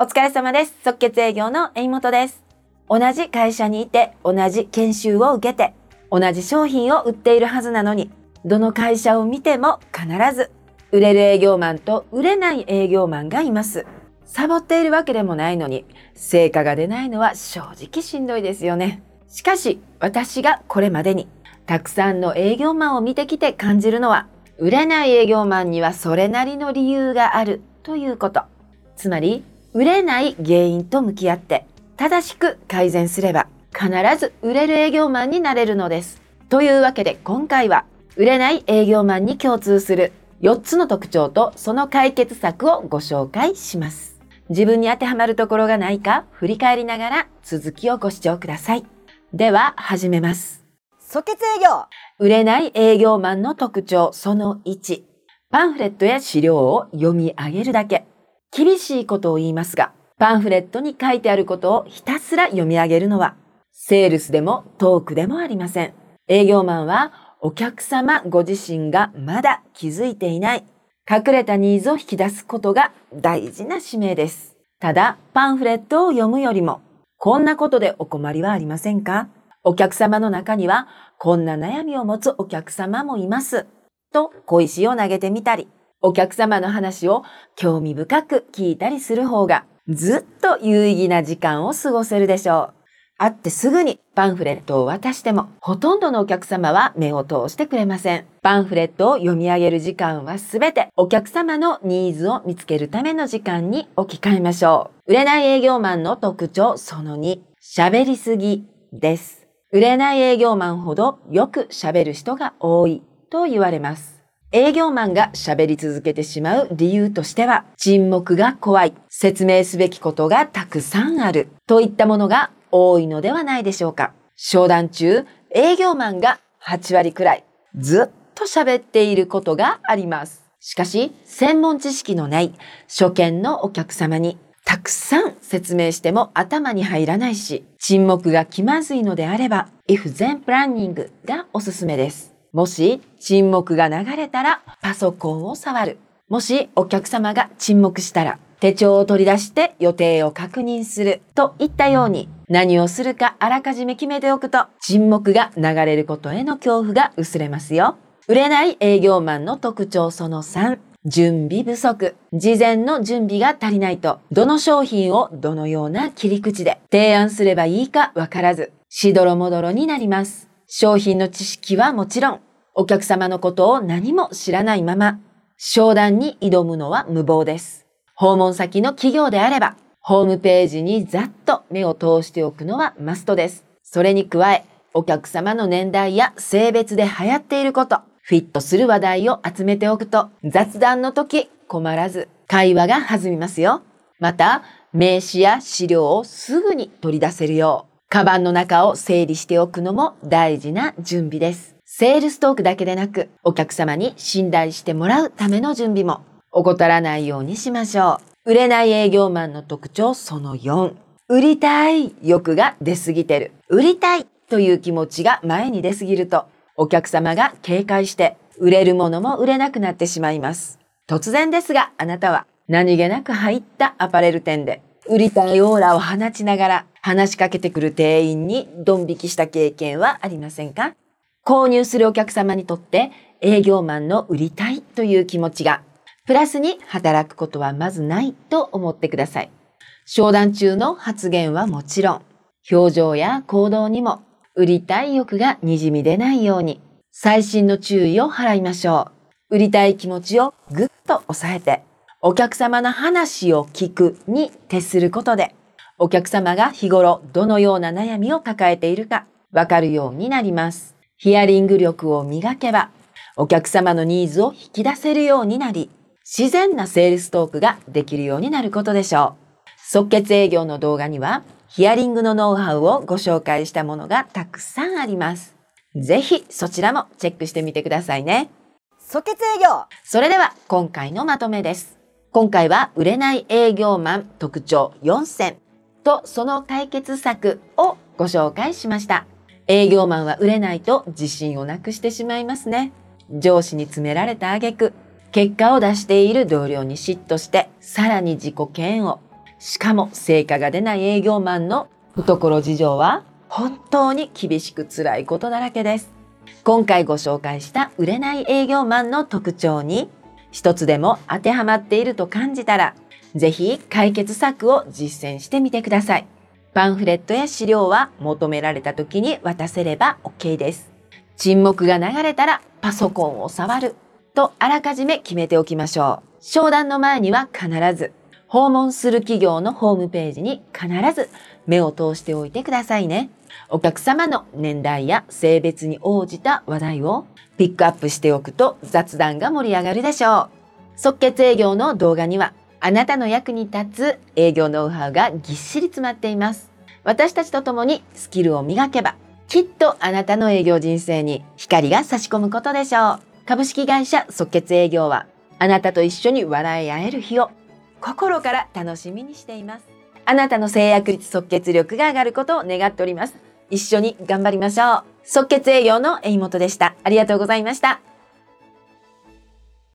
お疲れ様です。即決営業の江本です。同じ会社にいて、同じ研修を受けて、同じ商品を売っているはずなのに、どの会社を見ても必ず、売れる営業マンと売れない営業マンがいます。サボっているわけでもないのに、成果が出ないのは正直しんどいですよね。しかし、私がこれまでに、たくさんの営業マンを見てきて感じるのは、売れない営業マンにはそれなりの理由があるということ。つまり、売れない原因と向き合って、正しく改善すれば、必ず売れる営業マンになれるのです。というわけで今回は、売れない営業マンに共通する4つの特徴とその解決策をご紹介します。自分に当てはまるところがないか振り返りながら続きをご視聴ください。では始めます。即決営業売れない営業マンの特徴その1。パンフレットや資料を読み上げるだけ。厳しいことを言いますが、パンフレットに書いてあることをひたすら読み上げるのは、セールスでもトークでもありません。営業マンはお客様ご自身がまだ気づいていない、隠れたニーズを引き出すことが大事な使命です。ただ、パンフレットを読むよりも、こんなことでお困りはありませんか？お客様の中には、こんな悩みを持つお客様もいます。と小石を投げてみたり、お客様の話を興味深く聞いたりする方が、ずっと有意義な時間を過ごせるでしょう。会ってすぐにパンフレットを渡しても、ほとんどのお客様は目を通してくれません。パンフレットを読み上げる時間はすべてお客様のニーズを見つけるための時間に置き換えましょう。売れない営業マンの特徴その2、喋りすぎです。売れない営業マンほどよく喋る人が多いと言われます。営業マンが喋り続けてしまう理由としては、沈黙が怖い、説明すべきことがたくさんある、といったものが多いのではないでしょうか。商談中、営業マンが8割くらい、ずっと喋っていることがあります。しかし、専門知識のない初見のお客様に、たくさん説明しても頭に入らないし、沈黙が気まずいのであれば、if then planning がおすすめです。もし沈黙が流れたらパソコンを触る。もしお客様が沈黙したら手帳を取り出して予定を確認するといったように何をするかあらかじめ決めておくと沈黙が流れることへの恐怖が薄れますよ。売れない営業マンの特徴その3。準備不足。事前の準備が足りないと、どの商品をどのような切り口で提案すればいいかわからず、しどろもどろになります。商品の知識はもちろん、お客様のことを何も知らないまま、商談に挑むのは無謀です。訪問先の企業であれば、ホームページにざっと目を通しておくのはマストです。それに加え、お客様の年代や性別で流行っていること、フィットする話題を集めておくと、雑談の時困らず会話が弾みますよ。また、名刺や資料をすぐに取り出せるよう、カバンの中を整理しておくのも大事な準備です。セールストークだけでなく、お客様に信頼してもらうための準備も怠らないようにしましょう。売れない営業マンの特徴その4。売りたい欲が出すぎてる。売りたいという気持ちが前に出すぎると、お客様が警戒して、売れるものも売れなくなってしまいます。突然ですが、あなたは何気なく入ったアパレル店で、売りたいオーラを放ちながら話しかけてくる店員にドン引きした経験はありませんか？購入するお客様にとって営業マンの売りたいという気持ちがプラスに働くことはまずないと思ってください。商談中の発言はもちろん、表情や行動にも売りたい欲が滲み出ないように、細心の注意を払いましょう。売りたい気持ちをぐっと抑えて、お客様の話を聞くに徹することで、お客様が日頃どのような悩みを抱えているかわかるようになります。ヒアリング力を磨けば、お客様のニーズを引き出せるようになり、自然なセールストークができるようになることでしょう。即決営業の動画には、ヒアリングのノウハウをご紹介したものがたくさんあります。ぜひそちらもチェックしてみてくださいね。即決営業それでは今回のまとめです。今回は売れない営業マン特徴4選とその解決策をご紹介しました。営業マンは売れないと自信をなくしてしまいますね。上司に詰められた挙句、結果を出している同僚に嫉妬して、さらに自己嫌悪。しかも成果が出ない営業マンの懐事情は本当に厳しく辛いことだらけです。今回ご紹介した売れない営業マンの特徴に一つでも当てはまっていると感じたら、ぜひ解決策を実践してみてください。パンフレットや資料は求められた時に渡せれば OK です。沈黙が流れたらパソコンを触るとあらかじめ決めておきましょう。商談の前には必ず訪問する企業のホームページに必ず目を通しておいてくださいね。お客様の年代や性別に応じた話題をピックアップしておくと雑談が盛り上がるでしょう。即決営業の動画にはあなたの役に立つ営業ノウハウがぎっしり詰まっています。私たちと共にスキルを磨けばきっとあなたの営業人生に光が差し込むことでしょう。株式会社即決営業はあなたと一緒に笑い合える日を心から楽しみにしています。あなたの制約率即決力が上がることを願っております。一緒に頑張りましょう。即決営業の江本でした。ありがとうございました。